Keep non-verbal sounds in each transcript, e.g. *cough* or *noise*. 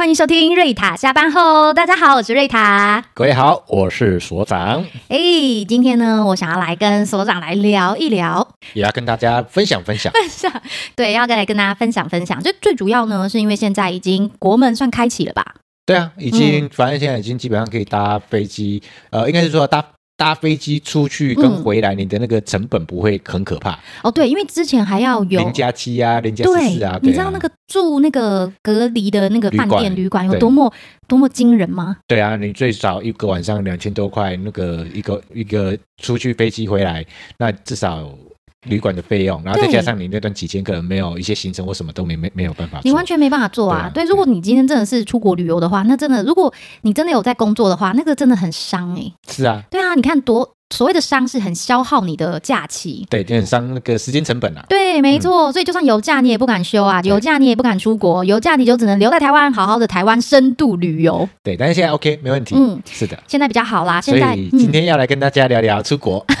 欢迎收听瑞塔下班后。大家好，我是瑞塔。各位好，我是所长。哎，今天呢，我想要来跟所长来聊一聊，也要跟大家分享分享。分享，*laughs* 对，要来跟大家分享分享。就最主要呢，是因为现在已经国门算开启了吧？对啊，已经，嗯、反正现在已经基本上可以搭飞机，呃，应该是说搭。搭飞机出去跟回来，你的那个成本不会很可怕、嗯、哦。对，因为之前还要有零加七啊，零加十四啊。你知道那个住那个隔离的那个饭店旅馆有多么多么惊人吗？对啊，你最少一个晚上两千多块，那个一个一个出去飞机回来，那至少。旅馆的费用，然后再加上你那段期间可能没有一些行程或什么都没没没有办法，你完全没办法做啊。对，如果你今天真的是出国旅游的话，那真的，如果你真的有在工作的话，那个真的很伤哎、欸。是啊，对啊，你看多所谓的伤是很消耗你的假期，对，就很伤那个时间成本啊。对，没错，嗯、所以就算有假你也不敢休啊，有假你也不敢出国，有假你就只能留在台湾，好好的台湾深度旅游。对，但是现在 OK 没问题，嗯，是的，现在比较好啦。现在今天要来跟大家聊聊出国。嗯 *laughs*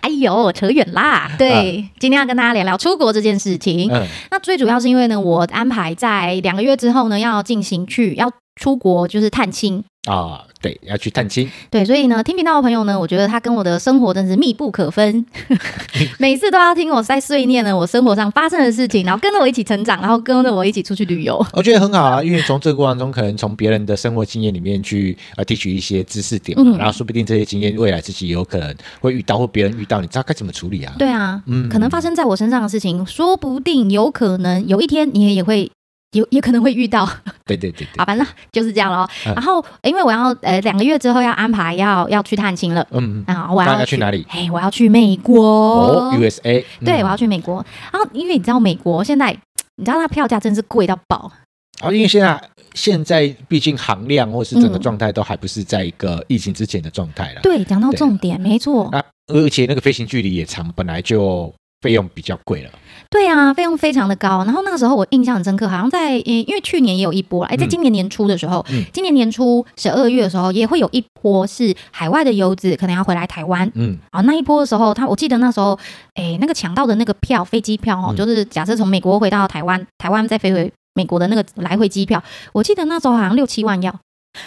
哎呦，扯远啦！对，啊、今天要跟大家聊聊出国这件事情。嗯，那最主要是因为呢，我安排在两个月之后呢，要进行去要出国，就是探亲啊。对，要去探亲。对，所以呢，听频道的朋友呢，我觉得他跟我的生活真是密不可分，*laughs* 每次都要听我在碎念呢，我生活上发生的事情，然后跟着我一起成长，然后跟着我一起出去旅游。我觉得很好啊，因为从这个过程中，可能从别人的生活经验里面去呃提取一些知识点，嗯、然后说不定这些经验未来自己有可能会遇到，或别人遇到，你知道该怎么处理啊？对啊，嗯，可能发生在我身上的事情，说不定有可能有一天你也也会。有也可能会遇到，*laughs* 对对对对，好，反正就是这样咯。嗯、然后，因为我要呃两个月之后要安排要要去探亲了，嗯，然后我要去，哪里？哎，我要去美国哦，USA，对，我要去美国。然后，因为你知道美国现在，你知道它票价真是贵到爆啊！因为现在现在毕竟航量或是整个状态都还不是在一个疫情之前的状态了。对，讲到重点，没错。那而且那个飞行距离也长，本来就费用比较贵了。对啊，费用非常的高。然后那个时候我印象很深刻，好像在因为去年也有一波，哎，在今年年初的时候，嗯、今年年初十二月的时候也会有一波是海外的游子可能要回来台湾，嗯，啊那一波的时候，他我记得那时候，哎，那个抢到的那个票，飞机票哦，嗯、就是假设从美国回到台湾，台湾再飞回美国的那个来回机票，我记得那时候好像六七万要。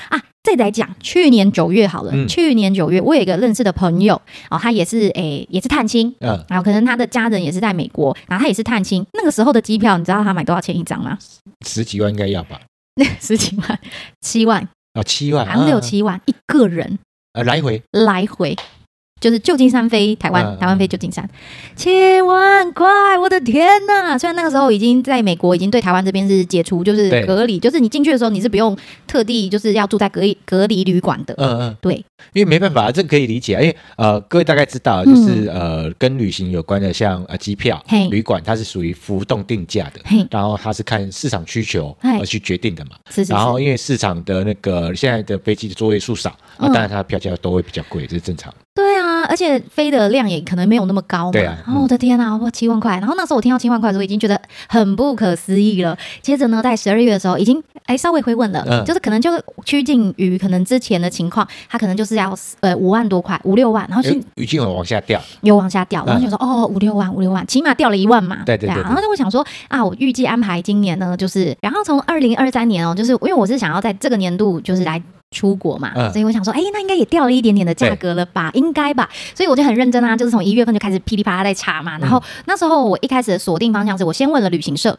啊。再来讲，去年九月好了，嗯、去年九月我有一个认识的朋友，哦，他也是诶、欸，也是探亲，嗯，然后可能他的家人也是在美国，然后他也是探亲，那个时候的机票，你知道他买多少钱一张吗？十几万应该要吧？*laughs* 十几万，七万哦，七万，好像六七万、啊、一个人，呃，来回，来回。就是旧金山飞台湾，台湾飞旧金山，七万块，我的天呐！虽然那个时候已经在美国，已经对台湾这边是解除就是隔离，就是你进去的时候你是不用特地就是要住在隔离隔离旅馆的。嗯嗯，对，因为没办法，这可以理解，因为呃，各位大概知道，就是呃，跟旅行有关的，像呃机票、旅馆，它是属于浮动定价的，然后它是看市场需求而去决定的嘛。是是。然后因为市场的那个现在的飞机的座位数少，啊当然它的票价都会比较贵，这是正常。对啊，而且飞的量也可能没有那么高嘛。对啊。哦，我的天呐，哇，七万块！然后那时候我听到七万块的时候，已经觉得很不可思议了。接着呢，在十二月的时候，已经哎稍微回稳了，嗯、就是可能就趋近于可能之前的情况，它可能就是要呃五万多块，五六万，然后是已经有往下掉，有往下掉，然后就说、嗯、哦五六万，五六万，起码掉了一万嘛。对对对，对，对、啊。然后就会想说啊，我预计安排今年呢，就是然后从二零二三年哦，就是因为我是想要在这个年度就是来。出国嘛，嗯、所以我想说，哎、欸，那应该也掉了一点点的价格了吧？对应该吧。所以我就很认真啊，就是从一月份就开始噼里啪啦在查嘛。然后那时候我一开始的锁定方向是我先问了旅行社，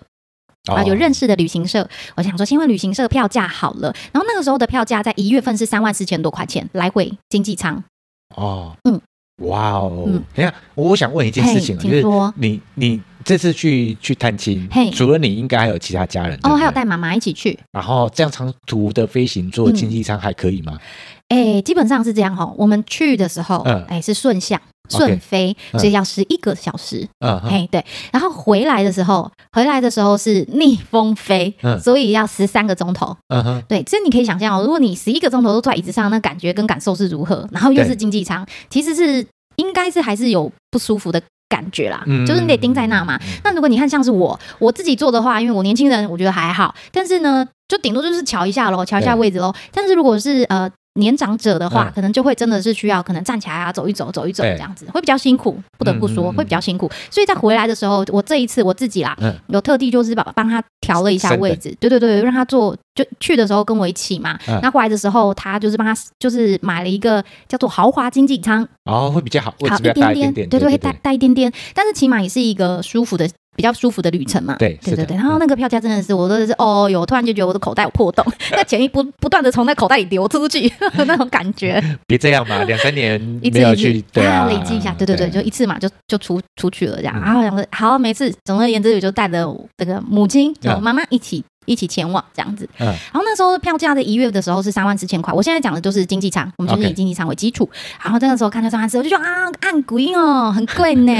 啊，有认识的旅行社，哦、我想说先问旅行社票价好了。然后那个时候的票价在一月份是三万四千多块钱来回经济舱。哦，嗯，哇哦，嗯，等下，我想问一件事情啊，就是你你。这次去去探亲，嘿除了你，应该还有其他家人哦，还有带妈妈一起去。然后这样长途的飞行坐经济舱还可以吗？哎、嗯，基本上是这样哈。我们去的时候，哎、嗯，是顺向顺飞，嗯、所以要十一个小时。嗯，嘿，对。然后回来的时候，回来的时候是逆风飞，嗯、所以要十三个钟头。嗯哼，对。这你可以想象哦，如果你十一个钟头都坐在椅子上，那感觉跟感受是如何？然后又是经济舱，其实是应该是还是有不舒服的。感觉啦，就是你得盯在那嘛。嗯、那如果你看像是我，我自己做的话，因为我年轻人，我觉得还好。但是呢，就顶多就是瞧一下喽，瞧一下位置喽。但是如果是呃年长者的话，可能就会真的是需要可能站起来啊，走一走，走一走这样子，会比较辛苦。不得不说，会比较辛苦。所以在回来的时候，我这一次我自己啦，有特地就是把帮他调了一下位置，对对对，让他坐。就去的时候跟我一起嘛，那回来的时候他就是帮他就是买了一个叫做豪华经济舱，哦，会比较好，好一点点，对对，会带带一点点，但是起码也是一个舒服的。比较舒服的旅程嘛，对对对对，然后那个票价真的是，我都是哦哟，突然就觉得我的口袋有破洞，那钱一不不断的从那口袋里流出去，*laughs* 那种感觉。别这样嘛，两三年 *laughs* 没有去，对啊，累积一下，对对对，就一次嘛，就就出出去了这样。然后两个好，每次总而言之，我就带着这个母亲、妈妈一起。一起前往这样子，嗯，然后那时候票价在一月的时候是三万四千块，我现在讲的就是经济舱，我们就是以经济舱为基础。然后那个时候看到三万四，我就说啊，按贵哦，很贵呢，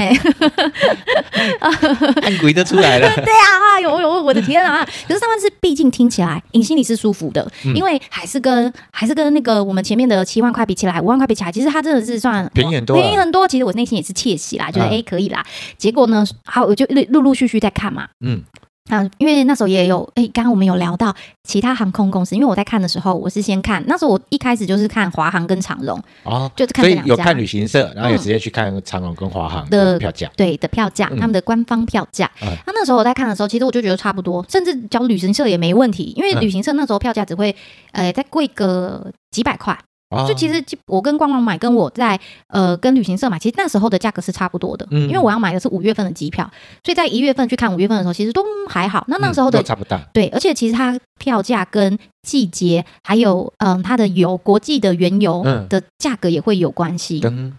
按贵都出来了。*laughs* 对啊，有有，我的天啊！可是三万四毕竟听起来，你心里是舒服的，因为还是跟还是跟那个我们前面的七万块比起来，五万块比起来，其实它真的是算便宜很多，便宜很多。其实我内心也是窃喜啦，觉得哎可以啦。结果呢，好，我就陆陆陆续续在看嘛，嗯。啊，因为那时候也有，哎，刚刚我们有聊到其他航空公司，因为我在看的时候，我是先看，那时候我一开始就是看华航跟长荣，哦，就是看所以有看旅行社，然后也直接去看长荣跟华航的票价，对的票价，他们的官方票价。那那时候我在看的时候，其实我就觉得差不多，甚至找旅行社也没问题，因为旅行社那时候票价只会，呃，再贵个几百块。就其实，我跟官网买，跟我在呃跟旅行社买，其实那时候的价格是差不多的。嗯，因为我要买的是五月份的机票，所以在一月份去看五月份的时候，其实都还好。那那时候的、嗯、差不多。对，而且其实它票价跟季节，还有嗯、呃、它的油国际的原油的价格也会有关系。嗯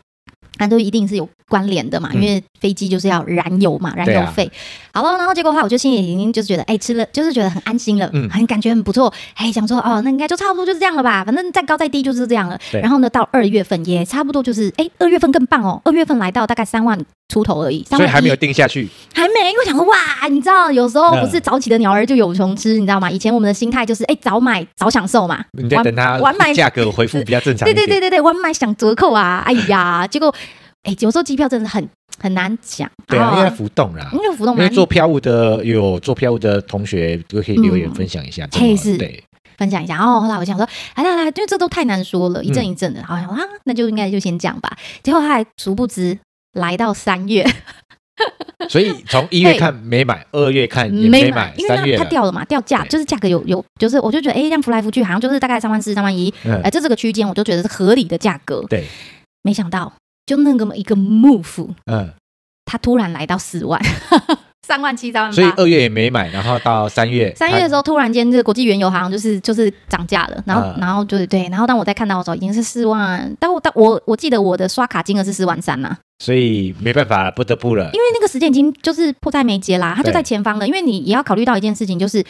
那都一定是有关联的嘛，因为飞机就是要燃油嘛，燃油费。好了，然后结果的话，我就心里已经就是觉得，哎，吃了就是觉得很安心了，嗯，很感觉很不错。哎，想说哦，那应该就差不多就是这样了吧，反正再高再低就是这样了。然后呢，到二月份也差不多就是，哎，二月份更棒哦，二月份来到大概三万出头而已，所以还没有定下去，还没。因想说，哇，你知道，有时候不是早起的鸟儿就有虫吃，你知道吗？以前我们的心态就是，哎，早买早享受嘛，你在等它晚买价格回复比较正常。对对对对对，晚买享折扣啊，哎呀，结果。哎，有时候机票真的很很难讲，对啊，因为浮动啦，因为浮动。因为做票务的有做票务的同学都可以留言分享一下，可以是，对，分享一下。哦，后来我想说，来来来，因为这都太难说了，一阵一阵的，好像啊，那就应该就先讲吧。结果他还殊不知来到三月，*laughs* 所以从一月看没买，二月看也没买，因为它掉了嘛，掉价就是价格有有，就是我就觉得哎，这样浮来浮去，好像就是大概三万四、三万一，哎，这这个区间我就觉得是合理的价格。对，没想到。就那么一个 move，嗯，它突然来到四万，三万七、三万八，所以二月也没买，然后到三月，三月的时候突然间这个国际原油好像就是就是涨价了，然后、嗯、然后就是对，然后当我在看到的时候已经是四万，但我但我我记得我的刷卡金额是四万三呐，所以没办法，不得不了，因为那个时间已经就是迫在眉睫啦，它就在前方了，因为你也要考虑到一件事情就是。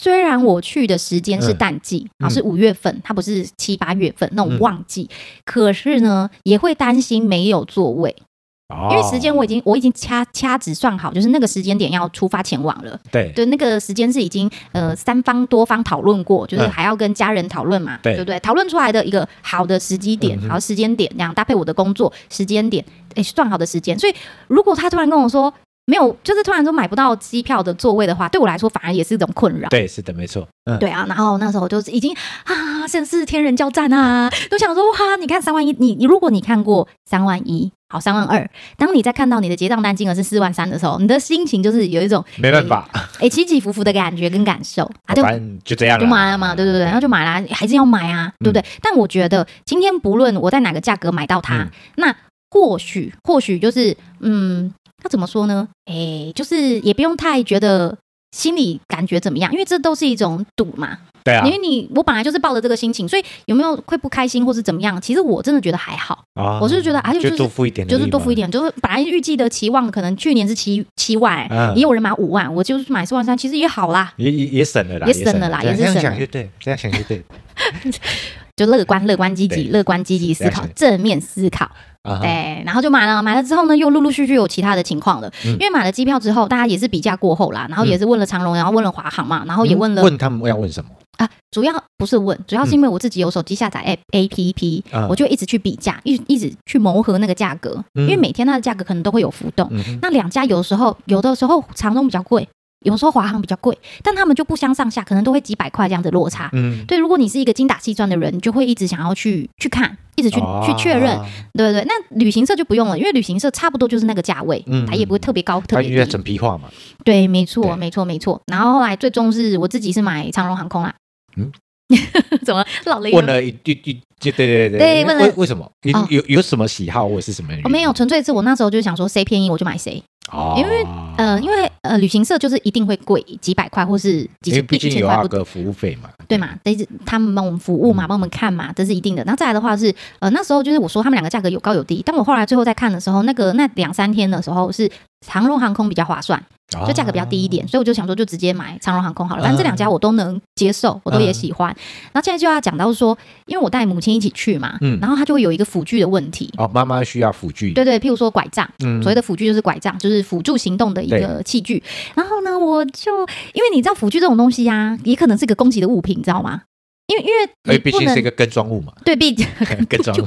虽然我去的时间是淡季，啊、嗯，是五月份，它不是七八月份那种旺季，嗯、可是呢，也会担心没有座位，哦、因为时间我已经我已经掐掐指算好，就是那个时间点要出发前往了。对，对，那个时间是已经呃三方多方讨论过，就是还要跟家人讨论嘛，嗯、对不对？讨论出来的一个好的时机点，好时间点，这样搭配我的工作时间点，哎，算好的时间。所以如果他突然跟我说。没有，就是突然说买不到机票的座位的话，对我来说反而也是一种困扰。对，是的，没错。嗯，对啊。然后那时候就是已经啊，甚至是天人交战啊，都想说哇，你看三万一，你你如果你看过三万一，好三万二，当你在看到你的结账单金额是四万三的时候，你的心情就是有一种没办法，哎，起起伏伏的感觉跟感受啊，就反正就这样，就买了嘛，对对对，然后就买了，还是要买啊，对不对？但我觉得今天不论我在哪个价格买到它，那或许或许就是嗯。那怎么说呢？哎，就是也不用太觉得心里感觉怎么样，因为这都是一种赌嘛。对啊，因为你我本来就是抱着这个心情，所以有没有会不开心或是怎么样？其实我真的觉得还好。啊，我是觉得啊，就是多付一点，就是多付一点，就是本来预计的期望可能去年是七七万，也有人买五万，我就是买四万三，其实也好啦，也也也省了啦，也省了啦，也是省。这样想就对，这样想就对，*laughs* 就乐观、乐观、积极、乐观、积极思考、正面思考。对，uh huh. 然后就买了，买了之后呢，又陆陆续续有其他的情况了。嗯、因为买了机票之后，大家也是比价过后啦，然后也是问了长荣，然后问了华航嘛，然后也问了。问他们要问什么啊？主要不是问，主要是因为我自己有手机下载 App A P P，、嗯、我就一直去比价，一一直去磨合那个价格，嗯、因为每天它的价格可能都会有浮动。嗯、那两家有时候有的时候长荣比较贵，有时候华航比较贵，但他们就不相上下，可能都会几百块这样子落差。嗯，对，如果你是一个精打细算的人，你就会一直想要去去看，一直去、哦、去确认。对对对，那旅行社就不用了，因为旅行社差不多就是那个价位，嗯，它也不会特别高，特别低。因为整批化嘛。对，没错，没错，没错。然后后来最终是我自己是买长荣航空啦。嗯。*laughs* 怎么老了？问了一一句，对对对对，问为为什么？有有有什么喜好或者是什么？我没有，纯粹是我那时候就想说，谁便宜我就买谁。哦，因为呃，因为呃，旅行社就是一定会贵几百块或是几千块，毕竟有那个服务费嘛，对嘛？得他们帮我们服务嘛，帮我们看嘛，这是一定的。然后再来的话是呃，那时候就是我说他们两个价格有高有低，但我后来最后再看的时候，那个那两三天的时候是长荣航空比较划算。就价格比较低一点，所以我就想说，就直接买长荣航空好了。反正这两家我都能接受，我都也喜欢。然后现在就要讲到说，因为我带母亲一起去嘛，嗯，然后她就会有一个辅具的问题。哦，妈妈需要辅具。对对，譬如说拐杖，嗯，所谓的辅具就是拐杖，就是辅助行动的一个器具。然后呢，我就因为你知道辅具这种东西呀、啊，也可能是一个攻击的物品，你知道吗？因为因为毕竟是一个根状物嘛，对，毕竟 *laughs* 根状物，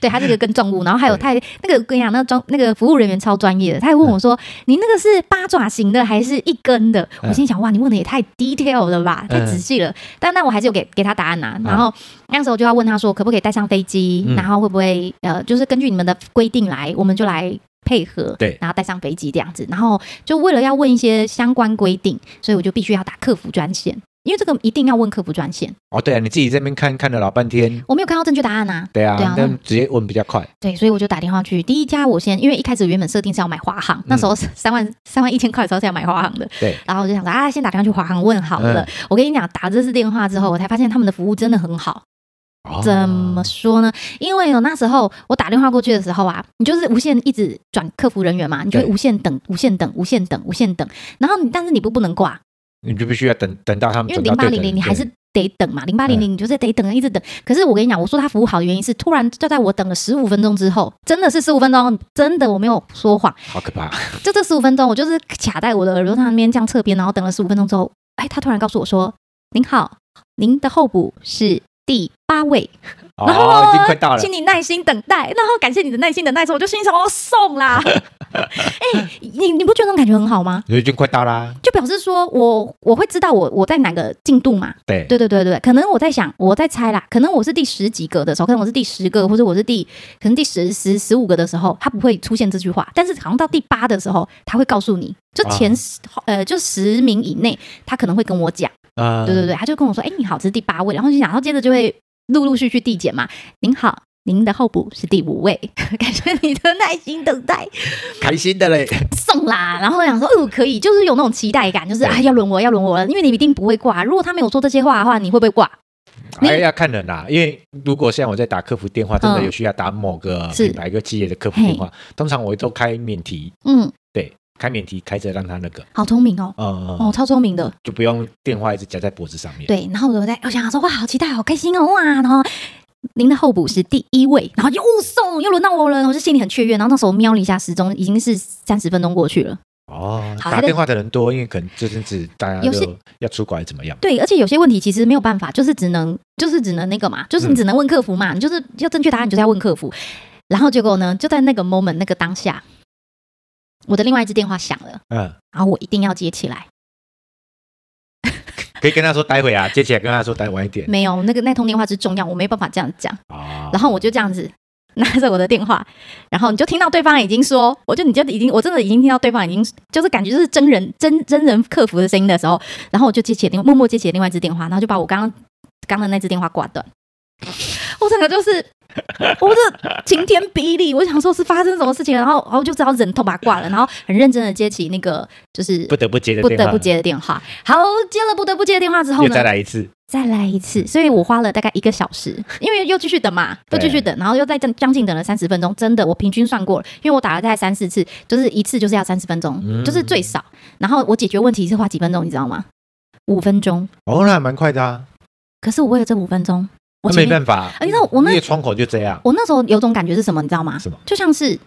对，它是一个根状物。*laughs* 然后还有他那个跟你讲，那个装那个服务人员超专业的，他还问我说：“你那个是八爪型的还是一根的？”我心想：“哇，你问的也太 detail 了吧，太仔细了。”但那我还是有给给他答案呐。然后那时候就要问他说：“可不可以带上飞机？然后会不会呃，就是根据你们的规定来，我们就来配合，对，然后带上飞机这样子。”然后就为了要问一些相关规定，所以我就必须要打客服专线。因为这个一定要问客服专线哦，对啊，你自己这边看看了老半天，我没有看到正确答案呐、啊。对啊，对啊，但直接问比较快。对，所以我就打电话去第一家，我先因为一开始原本设定是要买华航，嗯、那时候三万三万一千块的时候是要买华航的。对，然后我就想说啊，先打电话去华航问好了。嗯、我跟你讲，打这次电话之后，我才发现他们的服务真的很好。哦、怎么说呢？因为有那时候我打电话过去的时候啊，你就是无限一直转客服人员嘛，你就会无限等、无限等、无限等、无限等，然后你但是你不不能挂。你就必须要等等到他们，因为零八零零你还是得等嘛，零八零零你就是得等，一直等。可是我跟你讲，我说他服务好的原因是，突然就在我等了十五分钟之后，真的是十五分钟，真的我没有说谎，好可怕。就这十五分钟，我就是卡在我的耳朵上那边这样侧边，然后等了十五分钟之后，哎，他突然告诉我说：“您好，您的候补是第八位。”然后、哦、已经快到了，请你耐心等待。然后感谢你的耐心等待之后，我就心想：“我送啦！” *laughs* 哎、欸，你你不觉得那种感觉很好吗？已经快到啦，就表示说我我会知道我我在哪个进度嘛。对对对对对，可能我在想，我在猜啦，可能我是第十几个的时候，可能我是第十个，或者我是第可能第十十十五个的时候，他不会出现这句话。但是好像到第八的时候，他会告诉你，就前十、啊、呃就十名以内，他可能会跟我讲。啊，对对对，他就跟我说：“哎、欸，你好，这是第八位。”然后就想，然后接着就会。陆陆续续递减嘛。您好，您的候补是第五位，*laughs* 感谢你的耐心等待，开心的嘞，送啦。然后想说，哦，可以，就是有那种期待感，就是啊，要轮我，要轮我了，因为你一定不会挂。如果他没有说这些话的话，你会不会挂？还要看人啦，因为如果像我在打客服电话，真的有需要打某个品牌、一个企业的客服电话，通常我都开免提。嗯，对。开免提，开着让他那个，好聪明哦，嗯哦，超聪明的，就不用电话一直夹在脖子上面。对，然后我在，我想说，哇，好期待，好开心哦，哇，然后您的候补是第一位，然后又送，又轮到我了，我就心里很雀跃。然后那时候瞄了一下时钟，已经是三十分钟过去了。哦，打电话的人多，因为可能这阵子大家都要出国，怎么样？对，而且有些问题其实没有办法，就是只能，就是只能那个嘛，就是你只能问客服嘛，嗯、你就是要正确答案，你就是要问客服。然后结果呢，就在那个 moment 那个当下。我的另外一只电话响了，嗯，然后我一定要接起来，*laughs* 可以跟他说待会啊，接起来跟他说待晚一点。没有，那个那通电话是重要，我没办法这样讲。哦，然后我就这样子拿着我的电话，然后你就听到对方已经说，我就你就已经我真的已经听到对方已经就是感觉就是真人真真人客服的声音的时候，然后我就接起了电话，默默接起了另外一只电话，然后就把我刚刚刚的那只电话挂断。*laughs* 我整个就是。*laughs* 我这晴天霹雳，我想说是发生什么事情，然后然后就只好忍痛把它挂了，然后很认真的接起那个就是不得不接的不得不接的电话。好，接了不得不接的电话之后呢，再来一次，再来一次，所以我花了大概一个小时，因为又继续等嘛，又继续等，然后又再将将近等了三十分钟。真的，我平均算过了，因为我打了大概三四次，就是一次就是要三十分钟，嗯、就是最少。然后我解决问题是花几分钟，你知道吗？五分钟。哦，那还蛮快的啊。可是我为了这五分钟。我没办法，你知道我那个窗口就这样。我那时候有种感觉是什么，你知道吗？什么？就像是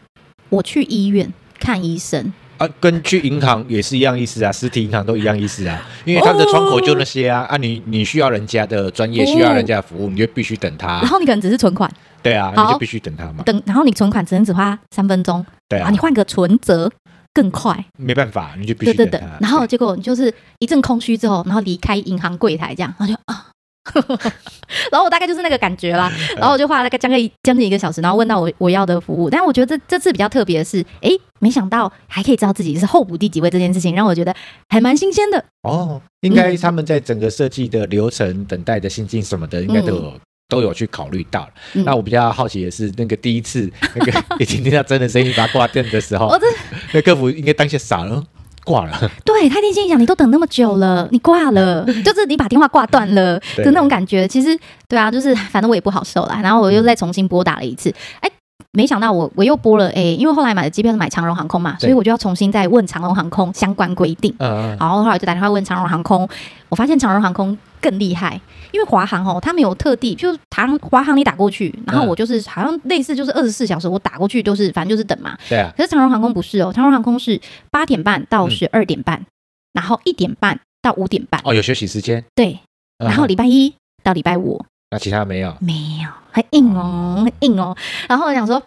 我去医院看医生啊，跟去银行也是一样意思啊，实体银行都一样意思啊，因为他的窗口就那些啊，啊你，你你需要人家的专业，需要人家的服务，你就必须等他。然后你可能只是存款，对啊，你就必须等他嘛。等，然后你存款只能只花三分钟，对啊，你换个存折，更快。没办法，你就必须对对对。然后结果你就是一阵空虚之后，然后离开银行柜台这样，然后就啊。*laughs* 然后我大概就是那个感觉啦，*laughs* 然后我就花了大概将近将近一个小时，然后问到我我要的服务。但我觉得这这次比较特别的是，哎，没想到还可以知道自己是候补第几位这件事情，让我觉得还蛮新鲜的。哦，应该他们在整个设计的流程、嗯、等待的心境什么的，应该都有、嗯、都有去考虑到。嗯、那我比较好奇的是，那个第一次那个已经听到真的声音把它挂断的时候，*laughs* 那客服应该当下傻了。挂了，*laughs* 对，他一定心想，你都等那么久了，*laughs* 你挂了，就是你把电话挂断了的那种感觉。其实，对啊，就是反正我也不好受啦。然后我又再重新拨打了一次，哎，没想到我我又拨了，哎，因为后来买的机票是买长荣航空嘛，所以我就要重新再问长荣航空相关规定。嗯，然后后来就打电话问长荣航空，我发现长荣航空更厉害。因为华航哦，他们有特地，就是航华航你打过去，然后我就是好像类似就是二十四小时，我打过去都是反正就是等嘛。对啊。可是长荣航空不是哦，长荣航空是八点半到十二点半，然后一点半到五点半。哦，有休息时间。对。然后礼拜一到礼拜五。那其他没有？没有，很硬哦，很硬哦。然后我想说。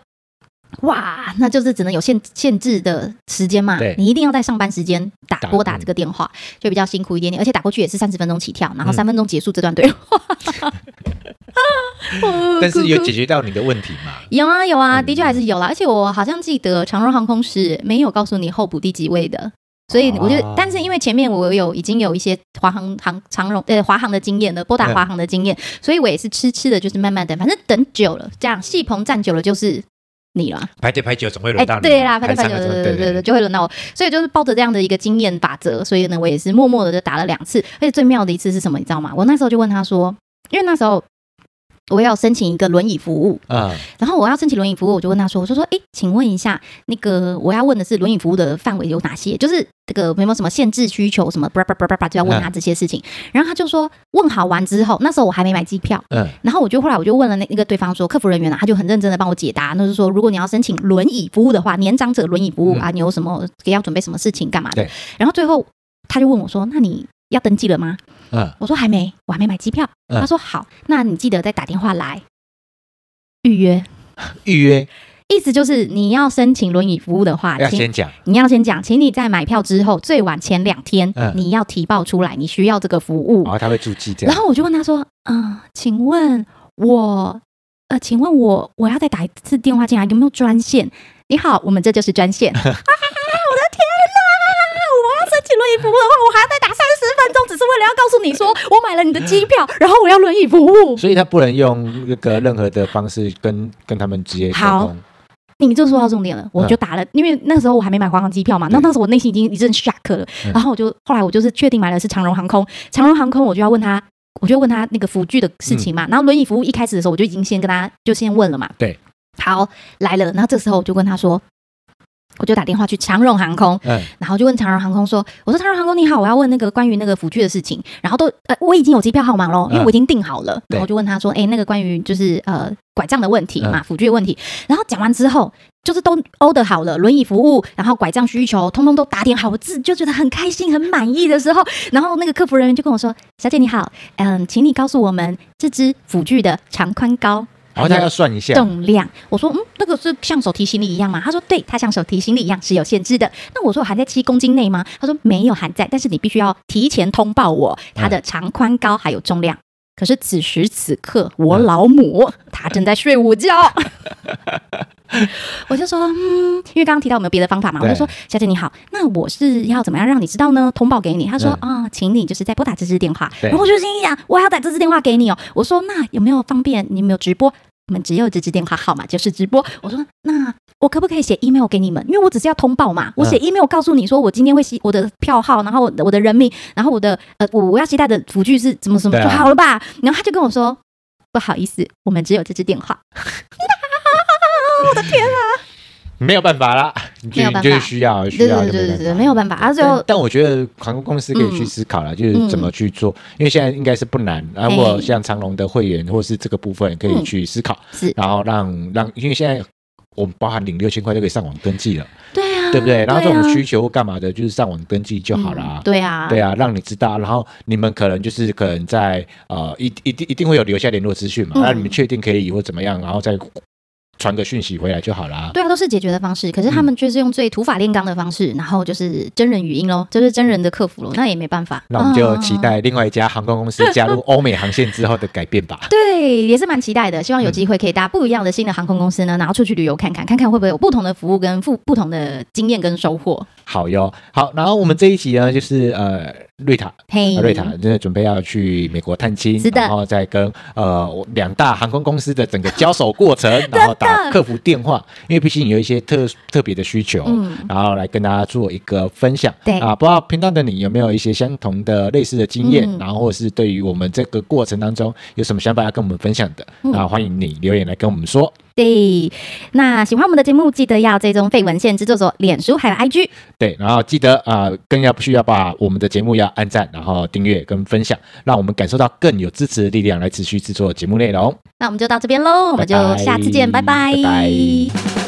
哇，那就是只能有限限制的时间嘛？对，你一定要在上班时间打拨打这个电话，就比较辛苦一点点，而且打过去也是三十分钟起跳，然后三分钟结束这段对话。*laughs* *laughs* 但是有解决到你的问题吗？有啊有啊，的确还是有啦。而且我好像记得长荣航空是没有告诉你候补第几位的，所以我觉得，但是因为前面我有已经有一些华航航长荣呃华航的经验了，拨打华航的经验，所以我也是痴痴的，就是慢慢等，反正等久了，这样戏棚站久了就是。你了，排队排久总会轮到你。对啦，排队排久，对对对对，就会轮到我。所以就是抱着这样的一个经验法则，所以呢，我也是默默的就打了两次。而且最妙的一次是什么，你知道吗？我那时候就问他说，因为那时候。我要申请一个轮椅服务啊，然后我要申请轮椅服务，我就问他说：“我就说，哎，请问一下，那个我要问的是轮椅服务的范围有哪些？就是这个有没有什么限制需求什么？叭叭叭叭叭，就要问他这些事情。然后他就说，问好完之后，那时候我还没买机票，嗯，然后我就后来我就问了那那个对方说，客服人员呢，他就很认真的帮我解答，那就是说，如果你要申请轮椅服务的话，年长者轮椅服务啊，你有什么要准备什么事情干嘛的？然后最后他就问我说，那你要登记了吗？嗯，我说还没，我还没买机票。他说好，那你记得再打电话来。”预约，*laughs* 预约，意思就是你要申请轮椅服务的话，要先讲，你要先讲，请你在买票之后最晚前两天，嗯，你要提报出来，你需要这个服务，然后他会注记这样。然后我就问他说，嗯，请问我，呃，请问我，我要再打一次电话进来，有没有专线？你好，我们这就是专线。*laughs* 服务的话，我还要再打三十分钟，只是为了要告诉你说我买了你的机票，*laughs* 然后我要轮椅服务。所以他不能用那个任何的方式跟跟他们直接沟通。好，你就说到重点了，我就打了，嗯、因为那时候我还没买华航机票嘛，那当时我内心已经一阵 shock 了，然后我就后来我就是确定买的是长荣航空，长荣航空我就要问他，我就问他那个辅具的事情嘛，嗯、然后轮椅服务一开始的时候我就已经先跟他就先问了嘛，对，好来了，然后这时候我就跟他说。我就打电话去长荣航空，嗯，然后就问长荣航空说：“我说长荣航空你好，我要问那个关于那个辅具的事情，然后都呃我已经有机票号码喽，因为我已经订好了。嗯”然后就问他说：“哎，那个关于就是呃拐杖的问题嘛，辅具的问题。”然后讲完之后，就是都 order 好了轮椅服务，然后拐杖需求，通通都打点好，我自就觉得很开心、很满意的时候，然后那个客服人员就跟我说：“小姐你好，嗯，请你告诉我们这支辅具的长宽高。”然后他要算一下重量，我说嗯，那个是像手提行李一样吗？他说对，它像手提行李一样是有限制的。那我说含在七公斤内吗？他说没有含在，但是你必须要提前通报我它的长宽高还有重量。可是此时此刻，我老母她正在睡午觉，我就说嗯，因为刚刚提到有没有别的方法嘛？我就说小姐你好，那我是要怎么样让你知道呢？通报给你。他说啊，请你就是再拨打这支电话。然后我就心想，我还要打这支电话给你哦。我说那有没有方便？你有没有直播？我们只有这支电话号码，就是直播。我说，那我可不可以写 email 给你们？因为我只是要通报嘛。我写 email 告诉你说，我今天会吸我的票号，然后我的人名，然后我的呃，我我要携带的辅具是怎么怎么就好了吧？然后他就跟我说，不好意思，我们只有这支电话。*laughs* 我的天啊！没有办法啦，*laughs* 没有办法，就是需要需要，对对对对，没有办法。啊，最后，但我觉得航空公司可以去思考了，就是怎么去做，因为现在应该是不难。然后像长隆的会员或是这个部分可以去思考，是，然后让让，因为现在我们包含领六千块就可以上网登记了，对啊，对不对？然后这种需求干嘛的，就是上网登记就好了，对啊，对啊，让你知道。然后你们可能就是可能在呃一一定一定会有留下联络资讯嘛，那你们确定可以或怎么样，然后再。传个讯息回来就好啦。对啊，都是解决的方式。可是他们就是用最土法炼钢的方式，然后就是真人语音喽，就是真人的客服喽，那也没办法。那我们就期待另外一家航空公司加入欧美航线之后的改变吧。对，也是蛮期待的。希望有机会可以搭不一样的新的航空公司呢，然后出去旅游看看，看看会不会有不同的服务跟不不同的经验跟收获。好哟，好，然后我们这一集呢，就是呃，瑞塔，嘿，瑞塔真的准备要去美国探亲，是的，然后再跟呃两大航空公司的整个交手过程，*laughs* 然后打客服电话，因为毕竟有一些特特别的需求，嗯，然后来跟大家做一个分享，对。啊，不知道频道的你有没有一些相同的类似的经验，嗯、然后或者是对于我们这个过程当中有什么想法要跟我们分享的，嗯、啊，欢迎你留言来跟我们说。对，那喜欢我们的节目，记得要追踪废文献制作所脸书还有 IG。对，然后记得啊、呃，更要不需要把我们的节目要按赞，然后订阅跟分享，让我们感受到更有支持的力量来持续制作节目内容。那我们就到这边喽，我们就下次见，拜拜。拜拜。拜拜。